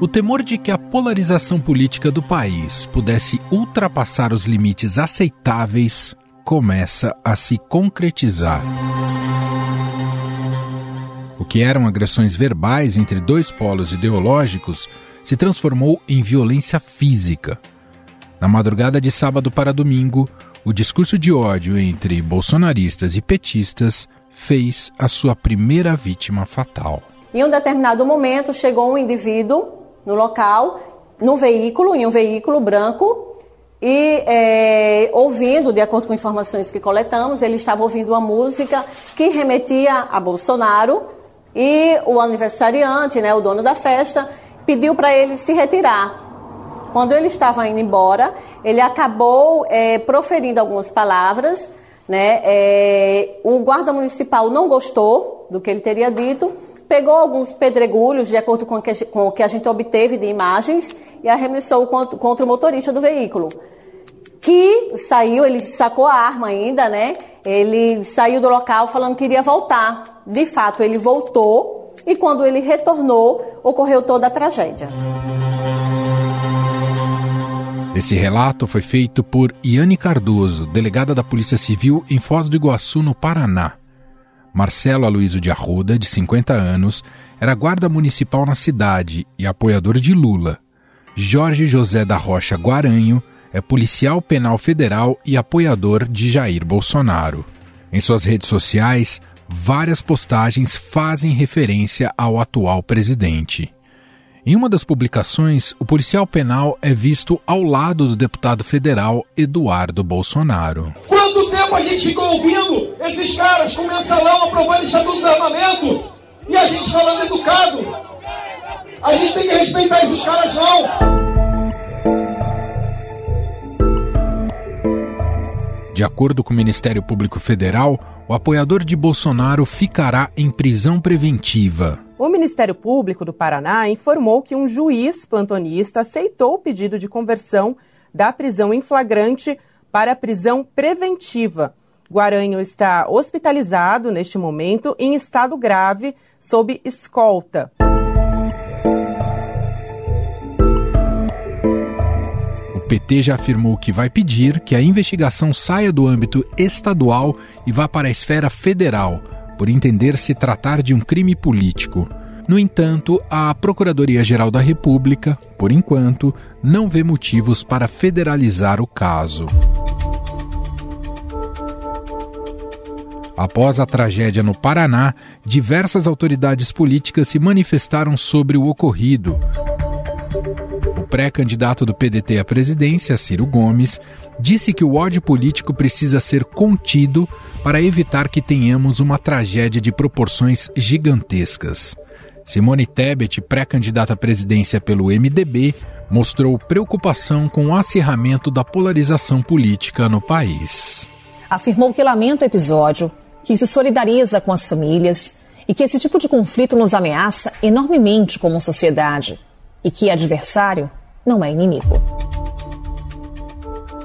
O temor de que a polarização política do país pudesse ultrapassar os limites aceitáveis começa a se concretizar. O que eram agressões verbais entre dois polos ideológicos se transformou em violência física. Na madrugada de sábado para domingo, o discurso de ódio entre bolsonaristas e petistas fez a sua primeira vítima fatal. Em um determinado momento, chegou um indivíduo no local, no veículo, em um veículo branco, e é, ouvindo, de acordo com informações que coletamos, ele estava ouvindo uma música que remetia a Bolsonaro e o aniversariante, né, o dono da festa, pediu para ele se retirar. Quando ele estava indo embora, ele acabou é, proferindo algumas palavras. Né, é, o guarda municipal não gostou do que ele teria dito pegou alguns pedregulhos, de acordo com o que, com o que a gente obteve de imagens, e arremessou contra, contra o motorista do veículo. Que saiu, ele sacou a arma ainda, né? Ele saiu do local falando que iria voltar. De fato, ele voltou e quando ele retornou, ocorreu toda a tragédia. Esse relato foi feito por Iane Cardoso, delegada da Polícia Civil em Foz do Iguaçu, no Paraná. Marcelo Aloysio de Arruda, de 50 anos, era guarda municipal na cidade e apoiador de Lula. Jorge José da Rocha Guaranho é policial penal federal e apoiador de Jair Bolsonaro. Em suas redes sociais, várias postagens fazem referência ao atual presidente. Em uma das publicações, o policial penal é visto ao lado do deputado federal Eduardo Bolsonaro. Quanto tempo a gente ficou ouvindo esses caras com mensalão aprovando o Estatuto do Armamento e a gente falando educado? A gente tem que respeitar esses caras, não! De acordo com o Ministério Público Federal, o apoiador de Bolsonaro ficará em prisão preventiva. O Ministério Público do Paraná informou que um juiz plantonista aceitou o pedido de conversão da prisão em flagrante para prisão preventiva. Guaranho está hospitalizado neste momento em estado grave, sob escolta. O PT já afirmou que vai pedir que a investigação saia do âmbito estadual e vá para a esfera federal por entender se tratar de um crime político. No entanto, a Procuradoria-Geral da República, por enquanto, não vê motivos para federalizar o caso. Após a tragédia no Paraná, diversas autoridades políticas se manifestaram sobre o ocorrido. O pré-candidato do PDT à presidência, Ciro Gomes, disse que o ódio político precisa ser contido para evitar que tenhamos uma tragédia de proporções gigantescas. Simone Tebet, pré-candidata à presidência pelo MDB, mostrou preocupação com o acirramento da polarização política no país. Afirmou que lamenta o episódio, que se solidariza com as famílias e que esse tipo de conflito nos ameaça enormemente como sociedade e que adversário não é inimigo.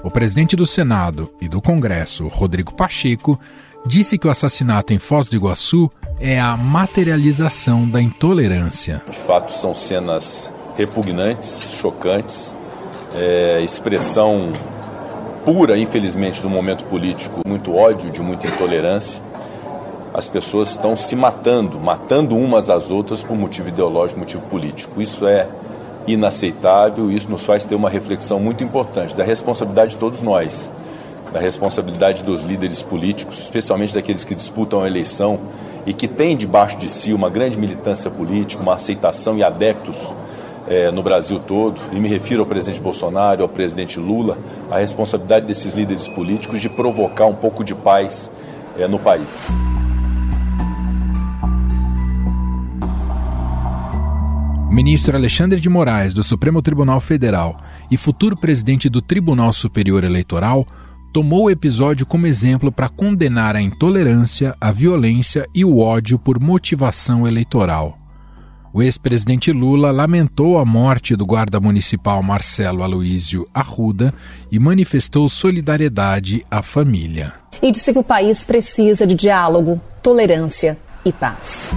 O presidente do Senado e do Congresso, Rodrigo Pacheco, disse que o assassinato em Foz do Iguaçu é a materialização da intolerância. De fato, são cenas repugnantes, chocantes, é, expressão pura, infelizmente, do momento político, muito ódio, de muita intolerância. As pessoas estão se matando, matando umas às outras por motivo ideológico, motivo político. Isso é inaceitável e isso nos faz ter uma reflexão muito importante da responsabilidade de todos nós, da responsabilidade dos líderes políticos, especialmente daqueles que disputam a eleição e que têm debaixo de si uma grande militância política, uma aceitação e adeptos é, no Brasil todo, e me refiro ao presidente Bolsonaro, ao presidente Lula, a responsabilidade desses líderes políticos de provocar um pouco de paz é, no país. Ministro Alexandre de Moraes, do Supremo Tribunal Federal e futuro presidente do Tribunal Superior Eleitoral, tomou o episódio como exemplo para condenar a intolerância, a violência e o ódio por motivação eleitoral. O ex-presidente Lula lamentou a morte do guarda municipal Marcelo Aloísio Arruda e manifestou solidariedade à família. E disse que o país precisa de diálogo, tolerância e paz.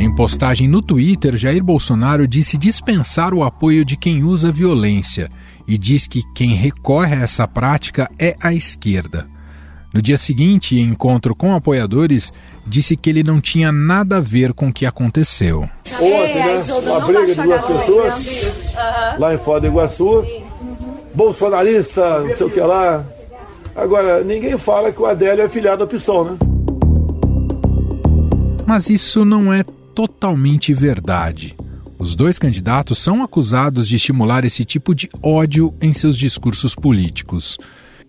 Em postagem no Twitter, Jair Bolsonaro disse dispensar o apoio de quem usa violência e diz que quem recorre a essa prática é a esquerda. No dia seguinte, em encontro com apoiadores, disse que ele não tinha nada a ver com o que aconteceu. Ontem, né, uma briga de duas pessoas lá em Foz do Iguaçu, bolsonarista, não sei o que lá. Agora, ninguém fala que o Adélio é filiado ao PSOL, né? Mas isso não é totalmente verdade. Os dois candidatos são acusados de estimular esse tipo de ódio em seus discursos políticos.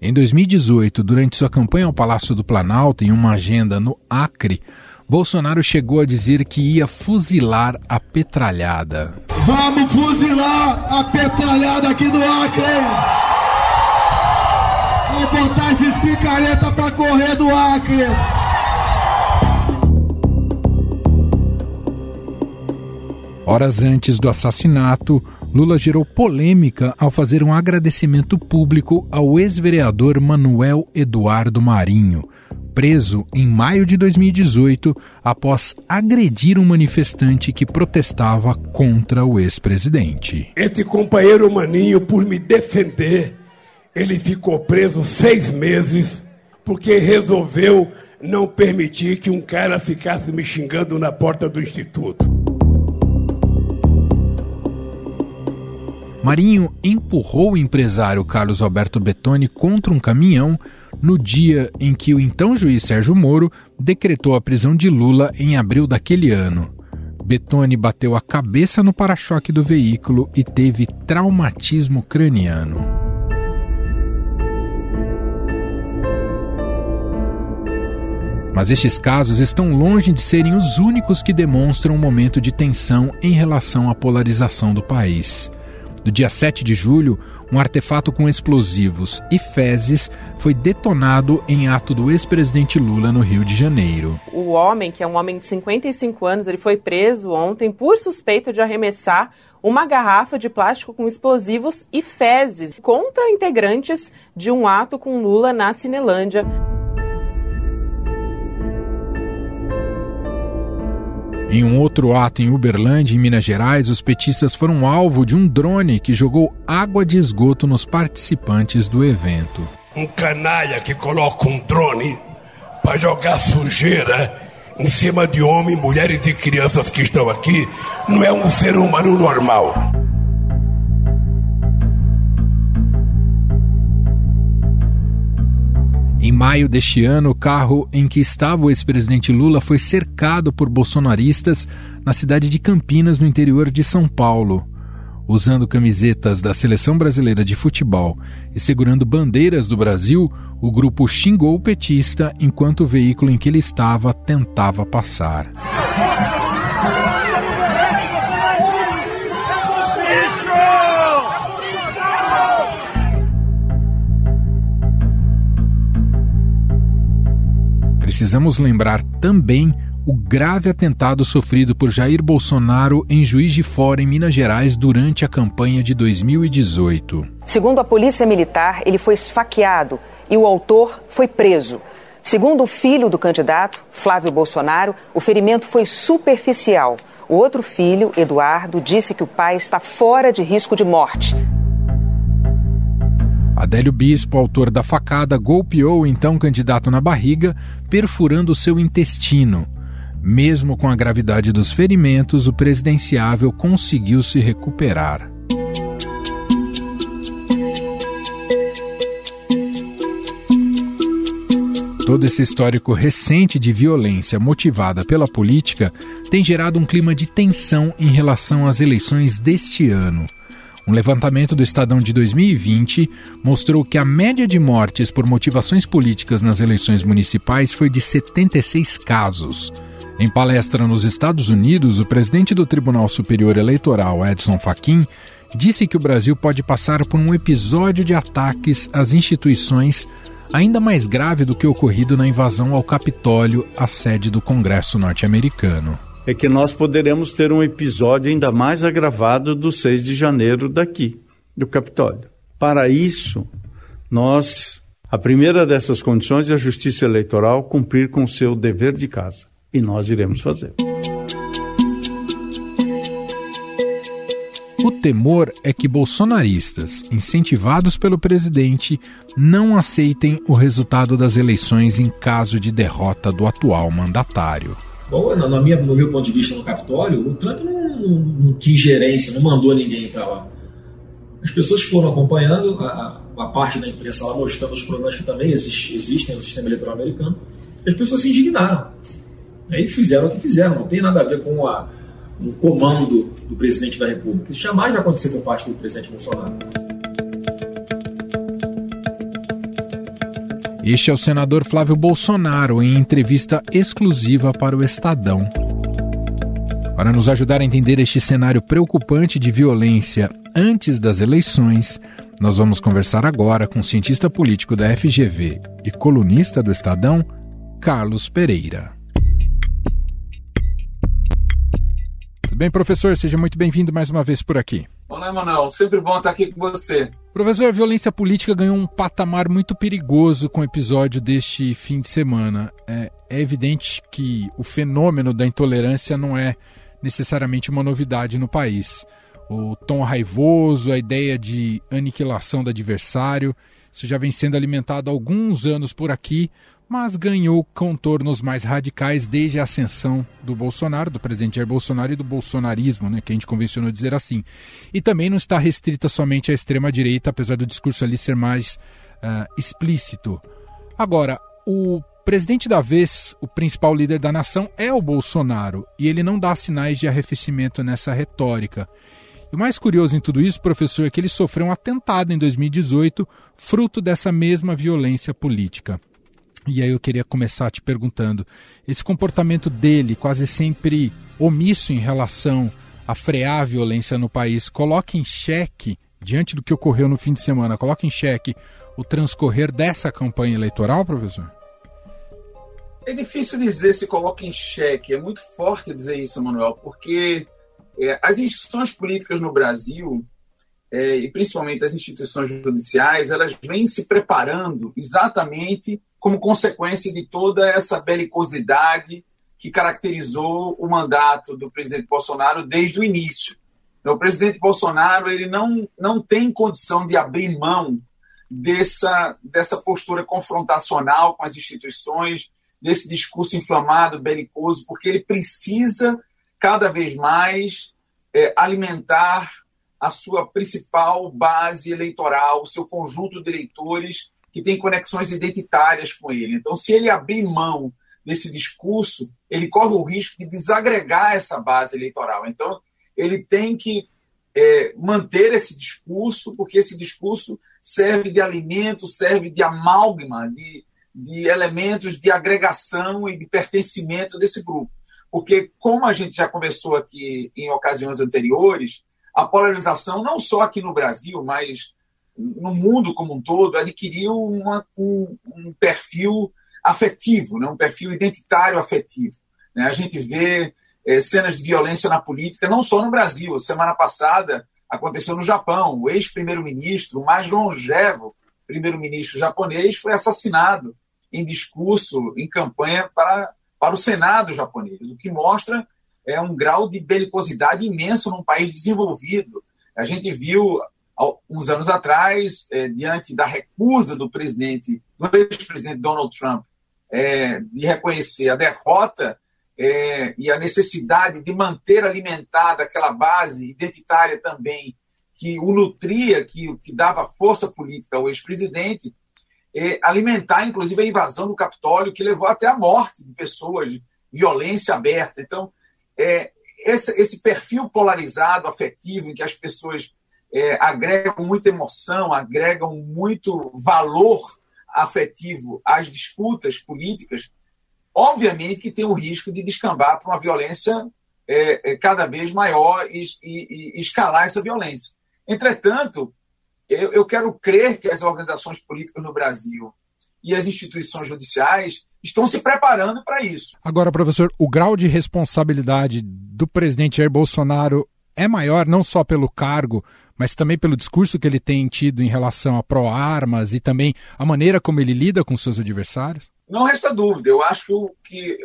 Em 2018, durante sua campanha ao Palácio do Planalto, em uma agenda no Acre, Bolsonaro chegou a dizer que ia fuzilar a petralhada. Vamos fuzilar a petralhada aqui do Acre! Vou botar esses picareta pra correr do Acre! Horas antes do assassinato, Lula gerou polêmica ao fazer um agradecimento público ao ex-vereador Manuel Eduardo Marinho, preso em maio de 2018 após agredir um manifestante que protestava contra o ex-presidente. Esse companheiro Maninho, por me defender, ele ficou preso seis meses porque resolveu não permitir que um cara ficasse me xingando na porta do instituto. Marinho empurrou o empresário Carlos Alberto Betoni contra um caminhão no dia em que o então juiz Sérgio Moro decretou a prisão de Lula em abril daquele ano. Betoni bateu a cabeça no para-choque do veículo e teve traumatismo craniano. Mas estes casos estão longe de serem os únicos que demonstram um momento de tensão em relação à polarização do país. No dia 7 de julho, um artefato com explosivos e fezes foi detonado em ato do ex-presidente Lula no Rio de Janeiro. O homem, que é um homem de 55 anos, ele foi preso ontem por suspeita de arremessar uma garrafa de plástico com explosivos e fezes contra integrantes de um ato com Lula na Cinelândia. Em um outro ato em Uberlândia, em Minas Gerais, os petistas foram alvo de um drone que jogou água de esgoto nos participantes do evento. Um canalha que coloca um drone para jogar sujeira em cima de homens, mulheres e crianças que estão aqui não é um ser humano normal. Em maio deste ano, o carro em que estava o ex-presidente Lula foi cercado por bolsonaristas na cidade de Campinas, no interior de São Paulo. Usando camisetas da seleção brasileira de futebol e segurando bandeiras do Brasil, o grupo xingou o petista enquanto o veículo em que ele estava tentava passar. Precisamos lembrar também o grave atentado sofrido por Jair Bolsonaro em Juiz de Fora, em Minas Gerais, durante a campanha de 2018. Segundo a Polícia Militar, ele foi esfaqueado e o autor foi preso. Segundo o filho do candidato, Flávio Bolsonaro, o ferimento foi superficial. O outro filho, Eduardo, disse que o pai está fora de risco de morte. Adélio Bispo, autor da facada, golpeou o então candidato na barriga, perfurando seu intestino. Mesmo com a gravidade dos ferimentos, o presidenciável conseguiu se recuperar. Todo esse histórico recente de violência motivada pela política tem gerado um clima de tensão em relação às eleições deste ano. Um levantamento do Estadão de 2020 mostrou que a média de mortes por motivações políticas nas eleições municipais foi de 76 casos. Em palestra nos Estados Unidos, o presidente do Tribunal Superior Eleitoral, Edson Fachin, disse que o Brasil pode passar por um episódio de ataques às instituições ainda mais grave do que o ocorrido na invasão ao Capitólio, a sede do Congresso norte-americano é que nós poderemos ter um episódio ainda mais agravado do 6 de janeiro daqui, do Capitólio. Para isso, nós, a primeira dessas condições é a Justiça Eleitoral cumprir com seu dever de casa, e nós iremos fazer. O temor é que bolsonaristas, incentivados pelo presidente, não aceitem o resultado das eleições em caso de derrota do atual mandatário. Bom, na minha, no meu ponto de vista no Capitólio, o Trump não, não, não tinha ingerência, não mandou ninguém para lá. As pessoas foram acompanhando, a, a, parte da imprensa lá mostrando os problemas que também existem no sistema eleitoral americano, e as pessoas se indignaram. Aí fizeram o que fizeram, não tem nada a ver com a, o comando do presidente da República. Isso jamais vai acontecer por parte do presidente Bolsonaro. Este é o senador Flávio Bolsonaro em entrevista exclusiva para o Estadão. Para nos ajudar a entender este cenário preocupante de violência antes das eleições, nós vamos conversar agora com o cientista político da FGV e colunista do Estadão, Carlos Pereira. Tudo bem, professor? Seja muito bem-vindo mais uma vez por aqui. Olá, Emanuel. Sempre bom estar aqui com você. Professor, a violência política ganhou um patamar muito perigoso com o episódio deste fim de semana. É, é evidente que o fenômeno da intolerância não é necessariamente uma novidade no país o tom raivoso, a ideia de aniquilação do adversário. Isso já vem sendo alimentado há alguns anos por aqui, mas ganhou contornos mais radicais desde a ascensão do Bolsonaro, do presidente Jair Bolsonaro e do bolsonarismo, né, que a gente convencionou dizer assim. E também não está restrita somente à extrema-direita, apesar do discurso ali ser mais uh, explícito. Agora, o presidente da vez, o principal líder da nação, é o Bolsonaro, e ele não dá sinais de arrefecimento nessa retórica. O mais curioso em tudo isso, professor, é que ele sofreu um atentado em 2018, fruto dessa mesma violência política. E aí eu queria começar te perguntando: esse comportamento dele, quase sempre omisso em relação a frear a violência no país, coloca em xeque, diante do que ocorreu no fim de semana, coloca em xeque o transcorrer dessa campanha eleitoral, professor? É difícil dizer se coloca em xeque, é muito forte dizer isso, Manuel, porque é, as instituições políticas no Brasil, é, e principalmente as instituições judiciais, elas vêm se preparando exatamente como consequência de toda essa belicosidade que caracterizou o mandato do presidente Bolsonaro desde o início. O presidente Bolsonaro ele não, não tem condição de abrir mão dessa, dessa postura confrontacional com as instituições, desse discurso inflamado, belicoso, porque ele precisa cada vez mais é, alimentar a sua principal base eleitoral, o seu conjunto de eleitores que tem conexões identitárias com ele. Então, se ele abrir mão desse discurso, ele corre o risco de desagregar essa base eleitoral. Então, ele tem que é, manter esse discurso, porque esse discurso serve de alimento, serve de amálgama, de, de elementos de agregação e de pertencimento desse grupo. Porque, como a gente já conversou aqui em ocasiões anteriores, a polarização, não só aqui no Brasil, mas no mundo como um todo, adquiriu uma, um, um, perfil afetivo, né? um perfil identitário afetivo. Né? A gente vê é, cenas de violência na política, não só no Brasil. Semana passada aconteceu no Japão. O ex-primeiro-ministro, o mais longevo primeiro-ministro japonês, foi assassinado em discurso, em campanha para para o Senado japonês, o que mostra é um grau de belicosidade imenso num país desenvolvido. A gente viu uns anos atrás, é, diante da recusa do presidente, do ex-presidente Donald Trump, é, de reconhecer a derrota é, e a necessidade de manter alimentada aquela base identitária também que o nutria, que, que dava força política ao ex-presidente, é, alimentar, inclusive, a invasão do Capitólio, que levou até a morte de pessoas, de violência aberta. Então, é, esse, esse, perfil polarizado, afetivo, em que as pessoas é, agregam muita emoção, agregam muito valor afetivo às disputas políticas, obviamente que tem o risco de descambar para uma violência é, é, cada vez maior e, e, e escalar essa violência. Entretanto, eu, eu quero crer que as organizações políticas no Brasil e as instituições judiciais estão se preparando para isso. Agora, professor, o grau de responsabilidade do presidente Jair Bolsonaro é maior não só pelo cargo, mas também pelo discurso que ele tem tido em relação a pró-armas e também a maneira como ele lida com seus adversários? Não resta dúvida. Eu acho que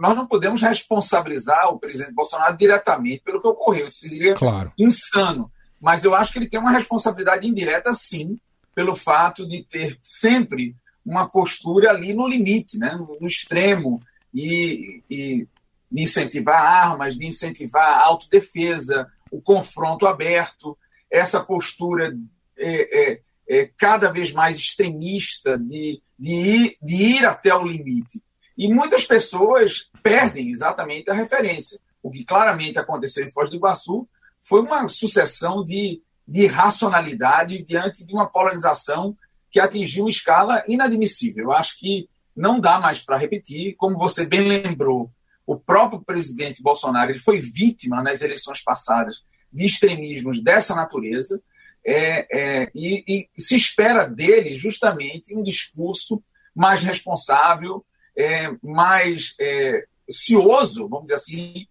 nós não podemos responsabilizar o presidente Bolsonaro diretamente pelo que ocorreu. Isso seria claro. insano. mas eu acho que ele tem uma responsabilidade indireta, sim, pelo fato de ter sempre uma postura ali no limite, né, no, extremo, e, e de incentivar armas, de incentivar a autodefesa, o confronto aberto, essa postura é, é, é, cada vez mais extremista de, de, ir, de ir até o limite. E muitas pessoas perdem exatamente a referência. O que claramente aconteceu em Foz do Iguaçu foi uma sucessão de, de irracionalidade diante de uma polarização que atingiu uma escala inadmissível. Eu acho que não dá mais para repetir. Como você bem lembrou, o próprio presidente Bolsonaro ele foi vítima nas eleições passadas de extremismos dessa natureza. É, é, e, e, se espera dele justamente um discurso mais responsável, é, mais é, cioso, vamos dizer assim,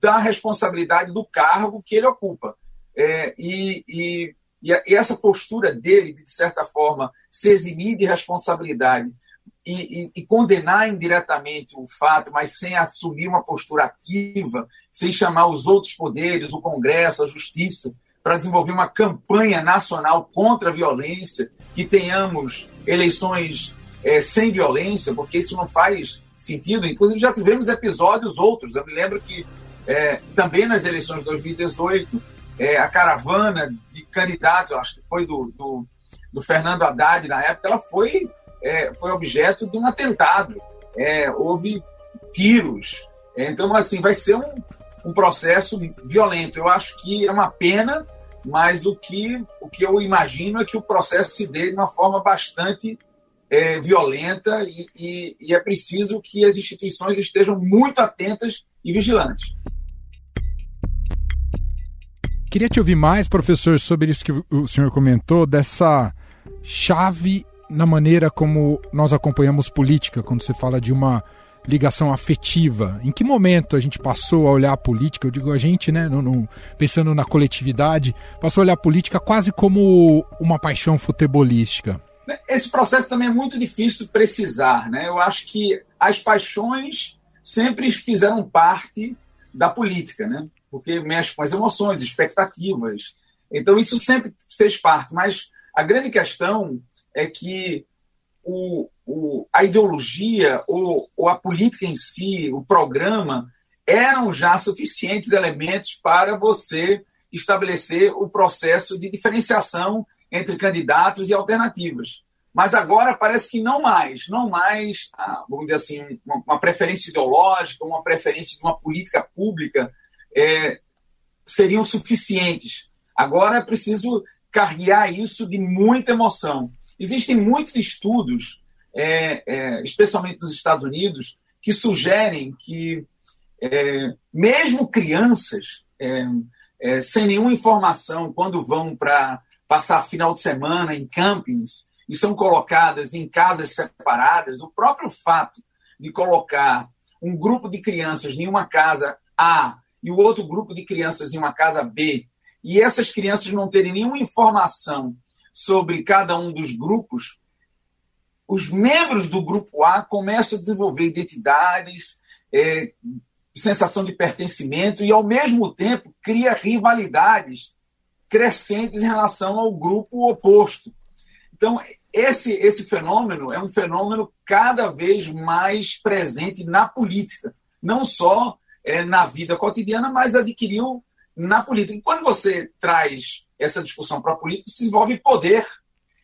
da responsabilidade do cargo que ele ocupa. É, e, e, e, essa postura dele, de certa forma, se eximir de responsabilidade e, e, condenar indiretamente o fato, mas sem assumir uma postura ativa, sem chamar os outros poderes, o Congresso, a Justiça, para desenvolver uma campanha nacional contra a violência, que tenhamos eleições é, sem violência, porque isso não faz sentido. Inclusive, já tivemos episódios outros. Eu me lembro que é, também nas eleições de 2018, é, a caravana de candidatos, acho que foi do, do, do, Fernando Haddad na época, ela foi, é, foi objeto de um atentado. É, houve tiros. então, assim, vai ser um, um processo violento. Eu acho que é uma pena mas o que, o que eu imagino é que o processo se dê de uma forma bastante é, violenta e, e, e, é preciso que as instituições estejam muito atentas e vigilantes. Queria te ouvir mais, professor, sobre isso que o senhor comentou, dessa chave na maneira como nós acompanhamos política, quando você fala de uma ligação afetiva? Em que momento a gente passou a olhar a política, eu digo a gente, né, no, no, pensando na coletividade, passou a olhar a política quase como uma paixão futebolística? Esse processo também é muito difícil precisar, né? Eu acho que as paixões sempre fizeram parte da política, né? Porque mexe com as emoções, expectativas. Então isso sempre fez parte, mas a grande questão é que o, o, a ideologia ou, ou a política em si, o programa, eram já suficientes elementos para você estabelecer o processo de diferenciação entre candidatos e alternativas. Mas agora parece que não mais, não mais, ah, vamos dizer assim, uma, preferência ideológica, uma preferência de uma política pública é, seriam suficientes. Agora é preciso carregar isso de muita emoção. Existem muitos estudos, é, é, especialmente nos Estados Unidos, que sugerem que é, mesmo crianças é, é, sem nenhuma informação, quando vão para passar final de semana em campings e são colocadas em casas separadas, o próprio fato de colocar um grupo de crianças em uma casa A e o outro grupo de crianças em uma casa B, e essas crianças não terem nenhuma informação sobre cada um dos grupos, os membros do grupo A começam a desenvolver identidades, é, sensação de pertencimento e, ao mesmo tempo, cria rivalidades crescentes em relação ao grupo oposto. Então, esse, esse fenômeno é um fenômeno cada vez mais presente na política, não só é, na vida cotidiana, mas adquiriu na política. E quando você traz essa discussão para a política, isso envolve poder,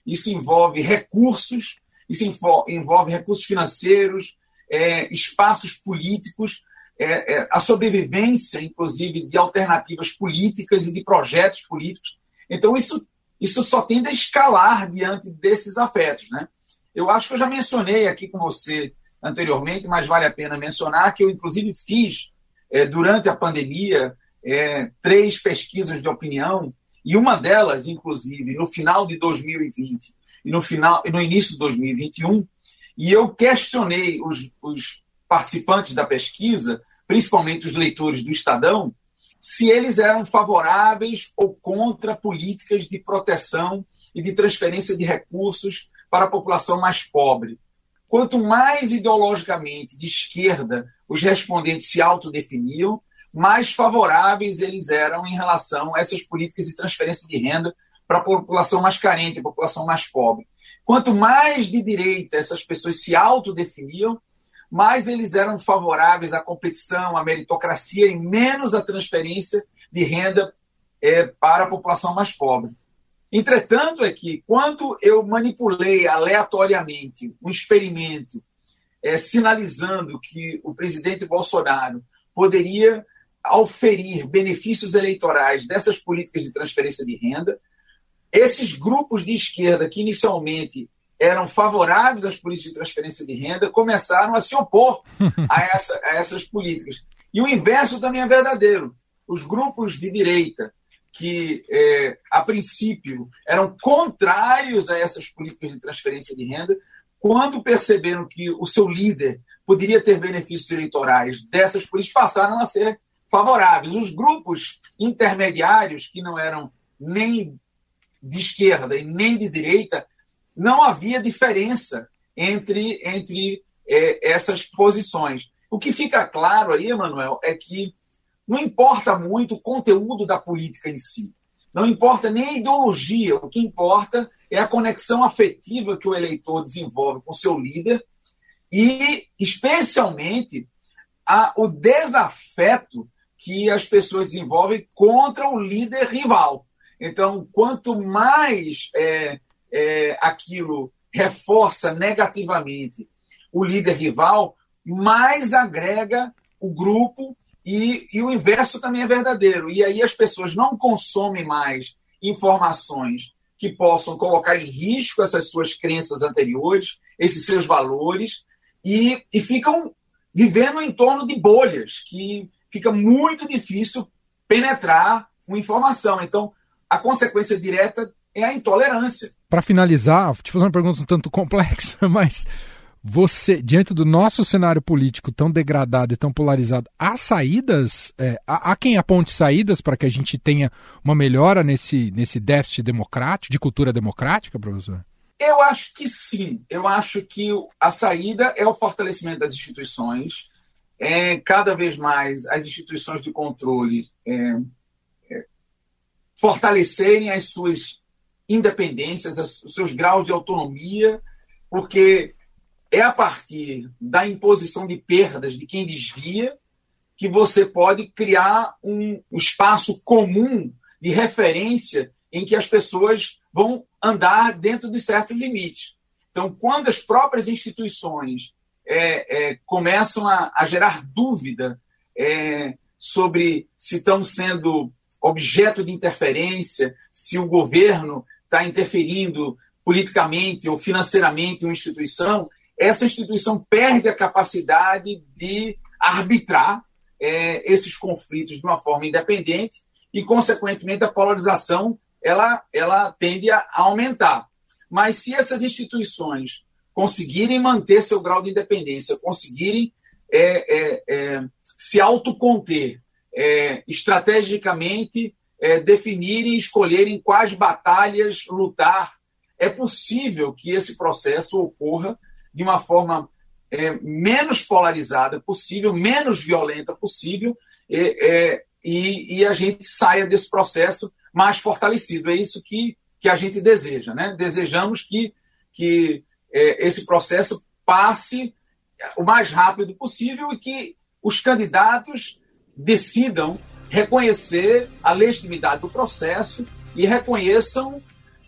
isso envolve recursos, isso envolve recursos financeiros, é, espaços políticos, é, é, a sobrevivência, inclusive, de alternativas políticas e de projetos políticos. Então, isso, isso só tende a escalar diante desses afetos. Né? Eu acho que eu já mencionei aqui com você anteriormente, mas vale a pena mencionar que eu, inclusive, fiz, é, durante a pandemia, é, três pesquisas de opinião e uma delas, inclusive, no final de 2020 e no, final, no início de 2021, e eu questionei os, os participantes da pesquisa, principalmente os leitores do Estadão, se eles eram favoráveis ou contra políticas de proteção e de transferência de recursos para a população mais pobre. Quanto mais ideologicamente de esquerda os respondentes se autodefiniam, mais favoráveis eles eram em relação a essas políticas de transferência de renda para a população mais carente, a população mais pobre. Quanto mais de direita essas pessoas se autodefiniam, mais eles eram favoráveis à competição, à meritocracia e menos à transferência de renda é, para a população mais pobre. Entretanto, é que quando eu manipulei aleatoriamente um experimento é, sinalizando que o presidente Bolsonaro poderia auferir benefícios eleitorais dessas políticas de transferência de renda, esses grupos de esquerda que inicialmente eram favoráveis às políticas de transferência de renda começaram a se opor a, essa, a essas políticas. E o inverso também é verdadeiro. Os grupos de direita que, é, a princípio, eram contrários a essas políticas de transferência de renda, quando perceberam que o seu líder poderia ter benefícios eleitorais dessas políticas, passaram a ser favoráveis. Os grupos intermediários, que não eram nem de esquerda e nem de direita, não havia diferença entre, entre é, essas posições. O que fica claro aí, Emanuel, é que não importa muito o conteúdo da política em si. Não importa nem a ideologia, o que importa é a conexão afetiva que o eleitor desenvolve com seu líder e, especialmente, a, o desafeto que as pessoas desenvolvem contra o líder rival. Então, quanto mais é, é, aquilo reforça negativamente o líder rival, mais agrega o grupo e, e, o inverso também é verdadeiro. E aí as pessoas não consomem mais informações que possam colocar em risco essas suas crenças anteriores, esses seus valores, e, e ficam vivendo em torno de bolhas, que fica muito difícil penetrar uma informação. Então, a consequência direta é a intolerância. Para finalizar, vou te fazer uma pergunta um tanto complexa, mas você, diante do nosso cenário político tão degradado e tão polarizado, há saídas? É, há, há, quem aponte saídas para que a gente tenha uma melhora nesse, nesse déficit democrático, de cultura democrática, professor? Eu acho que sim. Eu acho que a saída é o fortalecimento das instituições. É, cada vez mais as instituições de controle é, é, fortalecerem as suas independências, os seus graus de autonomia, porque é a partir da imposição de perdas de quem desvia que você pode criar um, espaço comum de referência em que as pessoas vão andar dentro de certos limites. Então, quando as próprias instituições é, é, começam a, a, gerar dúvida é, sobre se estão sendo objeto de interferência, se o governo está interferindo politicamente ou financeiramente em uma instituição, essa instituição perde a capacidade de arbitrar é, esses conflitos de uma forma independente e, consequentemente, a polarização ela, ela tende a aumentar. Mas se essas instituições conseguirem manter seu grau de independência, conseguirem é, é, é se autoconter, é, estrategicamente é, definirem escolherem quais batalhas lutar, é possível que esse processo ocorra de uma forma menos polarizada possível, menos violenta possível, e, e, a gente saia desse processo mais fortalecido. É isso que, que a gente deseja. Né? Desejamos que, que é, esse processo passe o mais rápido possível e que os candidatos decidam reconhecer a legitimidade do processo e reconheçam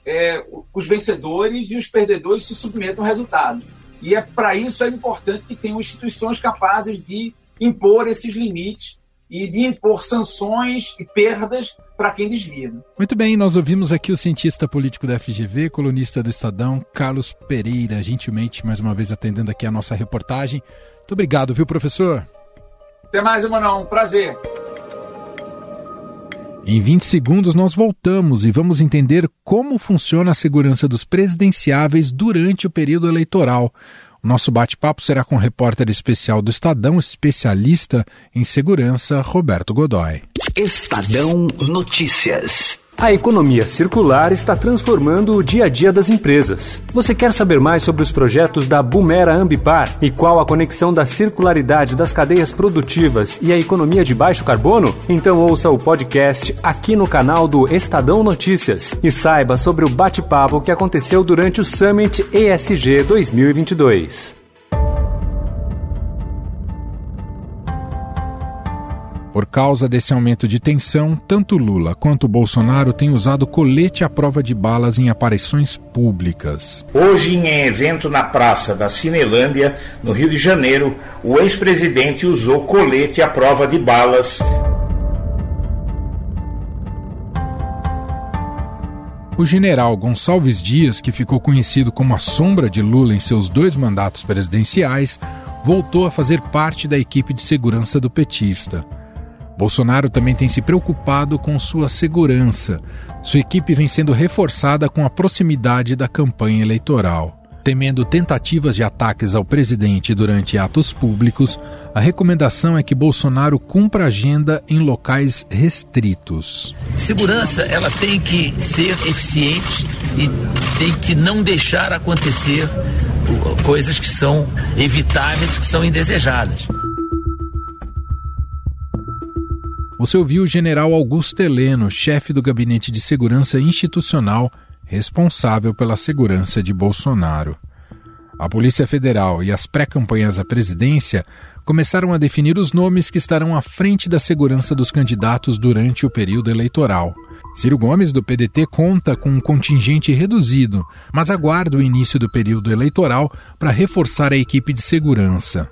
é, os vencedores e os perdedores se submetam ao resultado. E é para isso é importante que tenham instituições capazes de impor esses limites e de impor sanções e perdas para quem desvia. Muito bem, nós ouvimos aqui o cientista político da FGV, colunista do Estadão, Carlos Pereira, gentilmente mais uma vez atendendo aqui a nossa reportagem. Muito obrigado, viu, professor? Até mais, Emanuel. Um prazer. Em 20 segundos, nós voltamos e vamos entender como funciona a segurança dos presidenciáveis durante o período eleitoral. Nosso bate-papo será com o repórter especial do Estadão, especialista em segurança, Roberto Godoy. Estadão Notícias. A economia circular está transformando o dia a dia das empresas. Você quer saber mais sobre os projetos da Bumera Ambipar e qual a conexão da circularidade das cadeias produtivas e a economia de baixo carbono? Então ouça o podcast aqui no canal do Estadão Notícias e saiba sobre o bate-papo que aconteceu durante o Summit ESG 2022. Por causa desse aumento de tensão, tanto Lula quanto Bolsonaro têm usado colete à prova de balas em aparições públicas. Hoje, em evento na Praça da Cinelândia, no Rio de Janeiro, o ex-presidente usou colete à prova de balas. O general Gonçalves Dias, que ficou conhecido como a sombra de Lula em seus dois mandatos presidenciais, voltou a fazer parte da equipe de segurança do petista. Bolsonaro também tem se preocupado com sua segurança. Sua equipe vem sendo reforçada com a proximidade da campanha eleitoral. Temendo tentativas de ataques ao presidente durante atos públicos, a recomendação é que Bolsonaro cumpra a agenda em locais restritos. Segurança, ela tem que ser eficiente e tem que não deixar acontecer coisas que são evitáveis, que são indesejadas. Você ouviu o general Augusto Heleno, chefe do Gabinete de Segurança Institucional, responsável pela segurança de Bolsonaro. A Polícia Federal e as pré-campanhas à presidência começaram a definir os nomes que estarão à frente da segurança dos candidatos durante o período eleitoral. Ciro Gomes, do PDT, conta com um contingente reduzido, mas aguarda o início do período eleitoral para reforçar a equipe de segurança.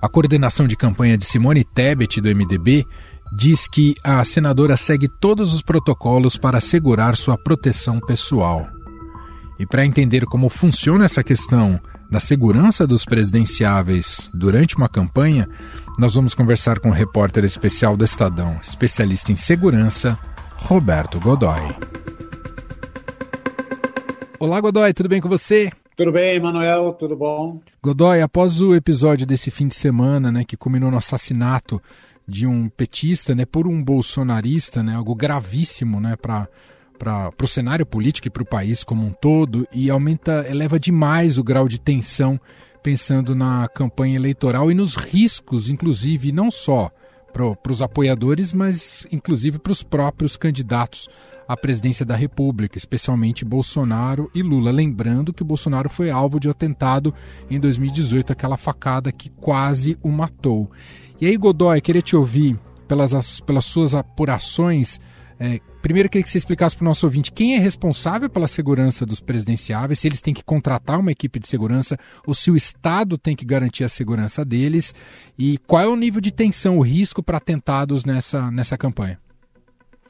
A coordenação de campanha de Simone Tebet, do MDB, diz que a senadora segue todos os protocolos para assegurar sua proteção pessoal. E para entender como funciona essa questão da segurança dos presidenciáveis durante uma campanha, nós vamos conversar com o repórter especial do Estadão, especialista em segurança, Roberto Godoy. Olá, Godoy, tudo bem com você? Tudo bem, Manuel, tudo bom? Godoy, após o episódio desse fim de semana, né, que culminou no assassinato de um petista, né, por um bolsonarista, né, algo gravíssimo, né, para para o cenário político e para o país como um todo e aumenta, eleva demais o grau de tensão pensando na campanha eleitoral e nos riscos, inclusive, não só para os apoiadores, mas inclusive para os próprios candidatos à presidência da República, especialmente Bolsonaro e Lula. Lembrando que o Bolsonaro foi alvo de um atentado em 2018, aquela facada que quase o matou. E aí, Godoy, queria te ouvir pelas, pelas suas apurações. É, primeiro, queria que você explicasse para o nosso ouvinte quem é responsável pela segurança dos presidenciáveis, se eles têm que contratar uma equipe de segurança ou se o Estado tem que garantir a segurança deles e qual é o nível de tensão, o risco para atentados nessa, nessa campanha.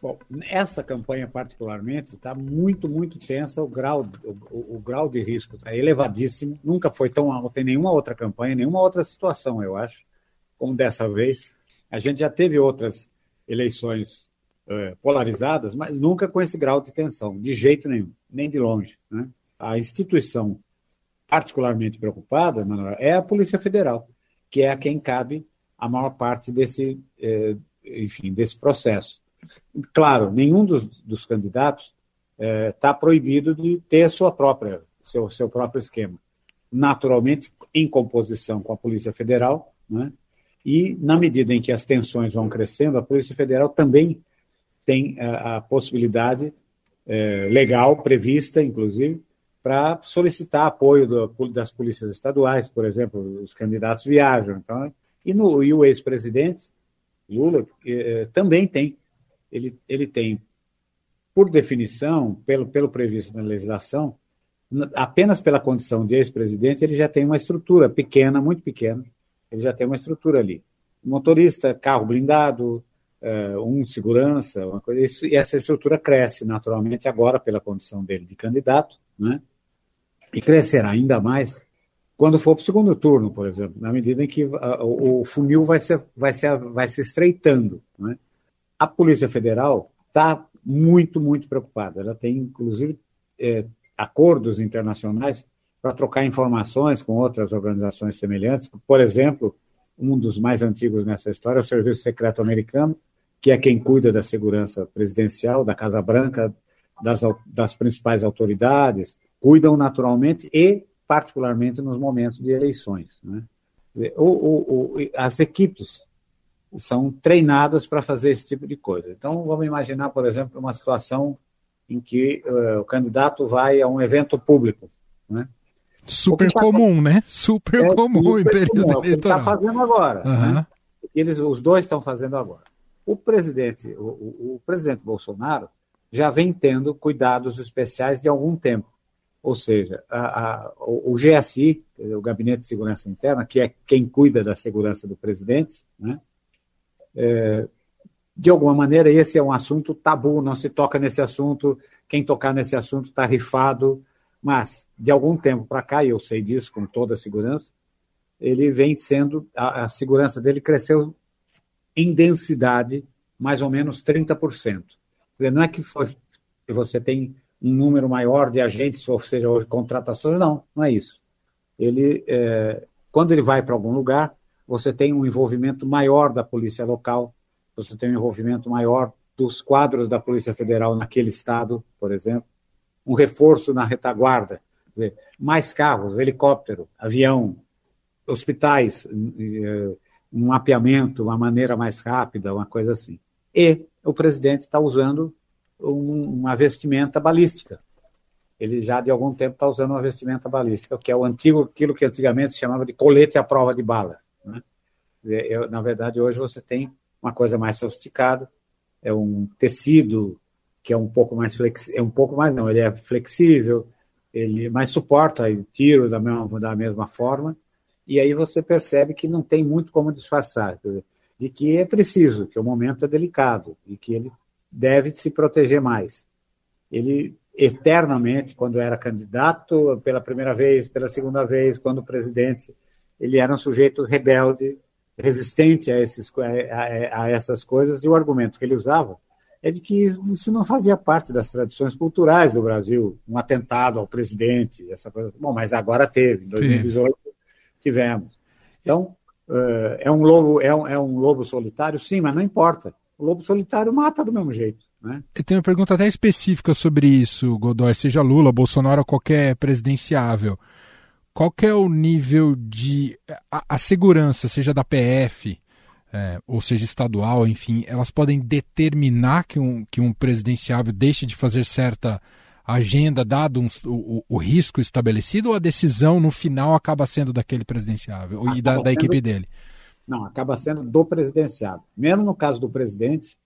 Bom, essa campanha particularmente está muito, muito tensa, o grau, o, o grau de risco está elevadíssimo, nunca foi tão alto em nenhuma outra campanha, nenhuma outra situação, eu acho como dessa vez. A gente já teve outras eleições é, polarizadas, mas nunca com esse grau de tensão, de jeito nenhum, nem de longe. Né? A instituição particularmente preocupada, Manuel, é a Polícia Federal, que é a quem cabe a maior parte desse, é, enfim, desse processo. Claro, nenhum dos, dos candidatos está é, proibido de ter sua própria, seu, seu próprio esquema. Naturalmente, em composição com a Polícia Federal, né? E, na medida em que as tensões vão crescendo, a Polícia Federal também tem a, a possibilidade é, legal, prevista, inclusive, para solicitar apoio do, das polícias estaduais, por exemplo, os candidatos viajam. Então, e, no, e o ex-presidente, Lula, é, também tem. Ele, ele tem, por definição, pelo, pelo previsto na legislação, apenas pela condição de ex-presidente, ele já tem uma estrutura pequena, muito pequena, ele já tem uma estrutura ali. Motorista, carro blindado, uh, um segurança, uma coisa, isso, e essa estrutura cresce naturalmente agora pela condição dele de candidato, né? e crescerá ainda mais quando for para o segundo turno, por exemplo, na medida em que uh, o, funil vai se, vai se, vai se estreitando. Né? A Polícia Federal está muito, muito preocupada. Ela tem, inclusive, é, acordos internacionais para trocar informações com outras organizações semelhantes. Por exemplo, um dos mais antigos nessa história é o Serviço Secreto Americano, que é quem cuida da segurança presidencial, da Casa Branca, das, das principais autoridades, cuidam naturalmente e, particularmente, nos momentos de eleições. Né? O, o, o, as equipes são treinadas para fazer esse tipo de coisa. Então, vamos imaginar, por exemplo, uma situação em que uh, o candidato vai a um evento público. Né? Super tá comum, né? Super é, comum super em período comum, é eleitoral. está fazendo agora. Uhum. Né? Eles, os dois estão fazendo agora. O presidente, o, o, o presidente Bolsonaro já vem tendo cuidados especiais de algum tempo. Ou seja, a, a, o, o GSI, o Gabinete de Segurança Interna, que é quem cuida da segurança do presidente, né? É, de alguma maneira, esse é um assunto tabu, não se toca nesse assunto, quem tocar nesse assunto está rifado, mas, de algum tempo para cá, e eu sei disso com toda a segurança, ele vem sendo, a, a segurança dele cresceu em densidade mais ou menos 30%. Dizer, não é que você tem um número maior de agentes, ou seja, contratações, não, não é isso. Ele, é, quando ele vai para algum lugar, você tem um envolvimento maior da polícia local, você tem um envolvimento maior dos quadros da Polícia Federal naquele estado, por exemplo, um reforço na retaguarda, dizer, mais carros, helicóptero, avião, hospitais, eh, um mapeamento, uma maneira mais rápida, uma coisa assim. E o presidente está usando um, uma vestimenta balística. Ele já de algum tempo está usando uma vestimenta balística, que é o antigo, aquilo que antigamente se chamava de colete à prova de balas. Né? Na verdade, hoje você tem uma coisa mais sofisticada, é um tecido que é um pouco mais flexível, é um pouco mais não, ele é flexível, ele mais suporta o tiro da mesma, da mesma forma, e aí você percebe que não tem muito como disfarçar, dizer, de que é preciso, que o momento é delicado, e que ele deve se proteger mais. Ele eternamente, quando era candidato, pela primeira vez, pela segunda vez, quando presidente, ele era um sujeito rebelde, resistente a, esses, a, a essas coisas, e o argumento que ele usava é de que isso não fazia parte das tradições culturais do Brasil, um atentado ao presidente, essa coisa. Bom, mas agora teve, em 2018 sim. tivemos. Então, eh, é um lobo, é um, é um lobo solitário, sim, mas não importa. O lobo solitário mata do mesmo jeito. Né? Eu tenho uma pergunta até específica sobre isso, Godoy, seja Lula, Bolsonaro ou qualquer presidenciável. Qual é o nível de a, a segurança, seja da PF, é, ou seja estadual, enfim, elas podem determinar que um, que um presidenciável deixe de fazer certa agenda, dado um, o, o, risco estabelecido, ou a decisão no final acaba sendo daquele presidenciável acaba e da, da equipe dele? Não, acaba sendo do presidenciável. Mesmo no caso do presidente,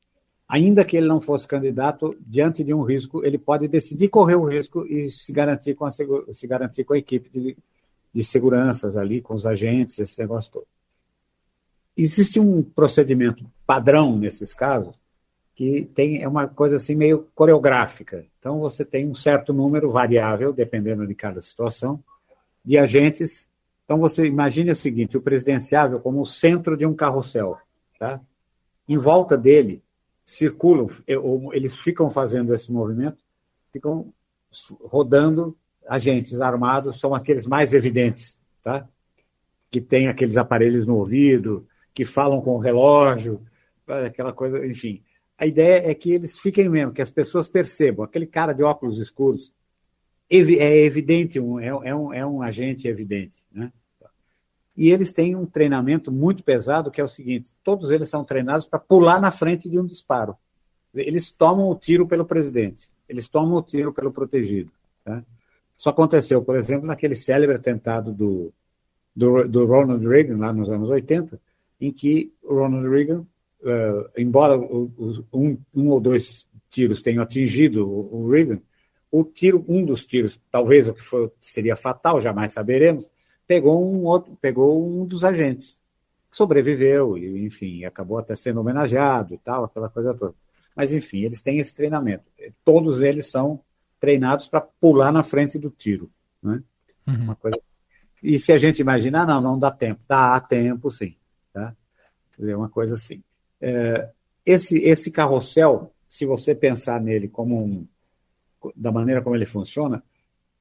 ainda que ele não fosse candidato, diante de um risco, ele pode decidir correr o risco e se garantir com a, se garantir com a equipe de, de seguranças ali, com os agentes, esse negócio todo. Existe um procedimento padrão nesses casos que tem é uma coisa assim meio coreográfica. Então você tem um certo número variável, dependendo de cada situação, de agentes. Então você imagine o seguinte: o presidenciável como o centro de um carrossel, tá? Em volta dele circulam, eles ficam fazendo esse movimento, ficam rodando agentes armados, são aqueles mais evidentes, tá? Que tem aqueles aparelhos no ouvido, que falam com o relógio, aquela coisa, enfim. A ideia é que eles fiquem mesmo, que as pessoas percebam. Aquele cara de óculos escuros é evidente, é, é, um, é um agente evidente. Né? E eles têm um treinamento muito pesado, que é o seguinte: todos eles são treinados para pular na frente de um disparo. Eles tomam o tiro pelo presidente, eles tomam o tiro pelo protegido. Tá? Isso aconteceu, por exemplo, naquele célebre atentado do, do, do Ronald Reagan, lá nos anos 80, em que Ronald Reagan, uh, embora um, um, ou dois tiros tenham atingido o, Reagan, o tiro, um dos tiros, talvez o que foi, seria fatal, jamais saberemos, pegou um outro, pegou um dos agentes, sobreviveu e, enfim, acabou até sendo homenageado e tal, aquela coisa toda. Mas, enfim, eles têm esse treinamento. Todos eles são treinados para pular na frente do tiro, né? Uhum. Uma coisa. E se a gente imaginar, não, não dá tempo. Dá tempo, sim. Tá? Quer dizer, uma coisa assim. É, esse, esse carrossel, se você pensar nele como um, da maneira como ele funciona,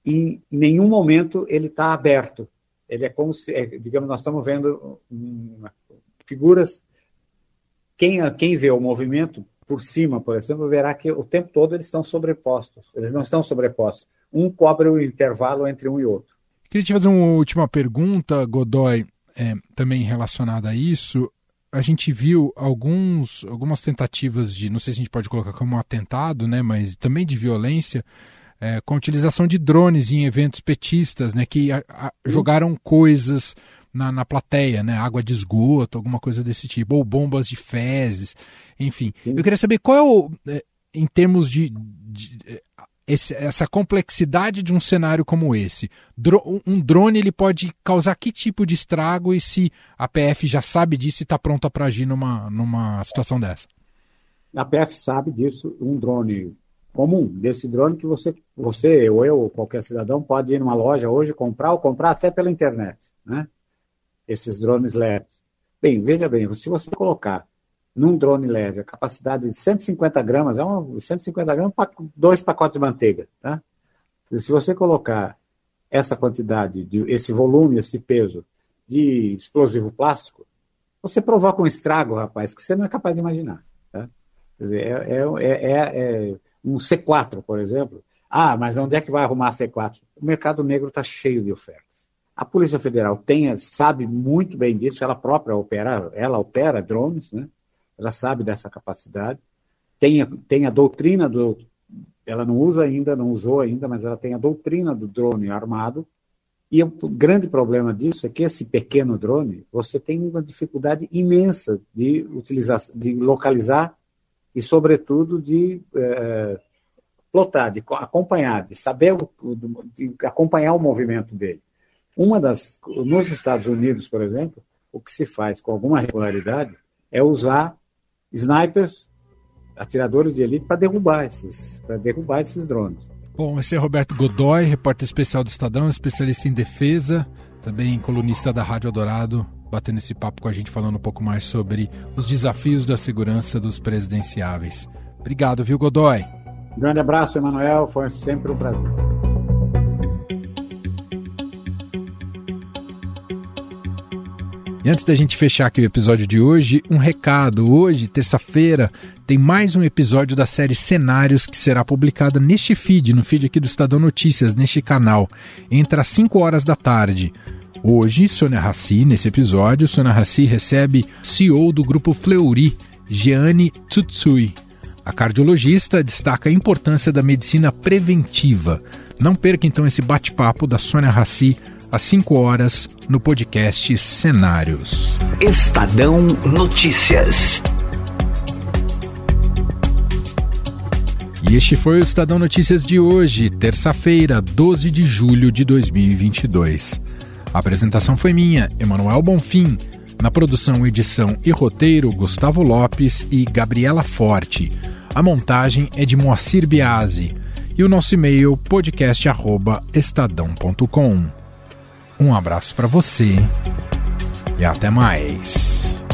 em, nenhum momento ele está aberto. Ele é como se, é, digamos, nós estamos vendo figuras quem, quem vê o movimento por cima, por exemplo, verá que o tempo todo eles estão sobrepostos. Eles não estão sobrepostos. Um cobre o intervalo entre um e outro. Queria te fazer uma última pergunta, Godoy, é, também relacionada a isso. A gente viu alguns, algumas tentativas de, não sei se a gente pode colocar como um atentado, né, mas também de violência, é, com a utilização de drones em eventos petistas, né, que a, a, jogaram coisas na, na plateia, né? Água de esgoto, alguma coisa desse tipo, ou bombas de fezes, enfim. Eu queria saber qual é o, é, em termos de, de esse, essa complexidade de um cenário como esse. Dro um drone ele pode causar que tipo de estrago e se a PF já sabe disso e está pronta para agir numa, numa situação dessa? A PF sabe disso. Um drone comum, desse drone que você, você ou eu, ou qualquer cidadão pode ir numa loja hoje comprar ou comprar até pela internet, né? esses drones leves. Bem, veja bem, se você colocar num drone leve a capacidade de 150 gramas, é uma, 150 gramas para dois pacotes de manteiga, tá? Se você colocar essa quantidade, de, esse volume, esse peso de explosivo plástico, você provoca um estrago, rapaz, que você não é capaz de imaginar. Tá? Quer dizer, é, é, é, é um C4, por exemplo. Ah, mas onde é que vai arrumar C4? O mercado negro está cheio de ofertas. A Polícia Federal tem, sabe muito bem disso, ela própria opera, ela opera drones, né? Ela sabe dessa capacidade. Tem, tem a doutrina do. Ela não usa ainda, não usou ainda, mas ela tem a doutrina do drone armado. E o grande problema disso é que esse pequeno drone, você tem uma dificuldade imensa de utilizar, de localizar e, sobretudo, de é, plotar, de acompanhar, de saber, de acompanhar o movimento dele. Uma das, nos Estados Unidos, por exemplo, o que se faz com alguma regularidade é usar snipers, atiradores de elite, para derrubar esses, para derrubar esses drones. Bom, esse é Roberto Godoy, repórter especial do Estadão, especialista em defesa, também colunista da Rádio Eldorado, batendo esse papo com a gente, falando um pouco mais sobre os desafios da segurança dos presidenciáveis. Obrigado, viu, Godoy? Um grande abraço, Emanuel, foi sempre um prazer. E antes da gente fechar aqui o episódio de hoje, um recado. Hoje, terça-feira, tem mais um episódio da série Cenários que será publicada neste feed, no feed aqui do Estadão Notícias, neste canal, entre as 5 horas da tarde. Hoje, Sônia Rassi, nesse episódio, Sônia Rassi recebe CEO do grupo Fleury, Jeanne Tsutsui. A cardiologista destaca a importância da medicina preventiva. Não perca então esse bate-papo da Sônia Rassi às 5 horas, no podcast Cenários. Estadão Notícias. E este foi o Estadão Notícias de hoje, terça-feira, 12 de julho de 2022. A apresentação foi minha, Emanuel Bonfim. Na produção, edição e roteiro, Gustavo Lopes e Gabriela Forte. A montagem é de Moacir Biasi. E o nosso e-mail podcast@estadão.com. Um abraço para você e até mais.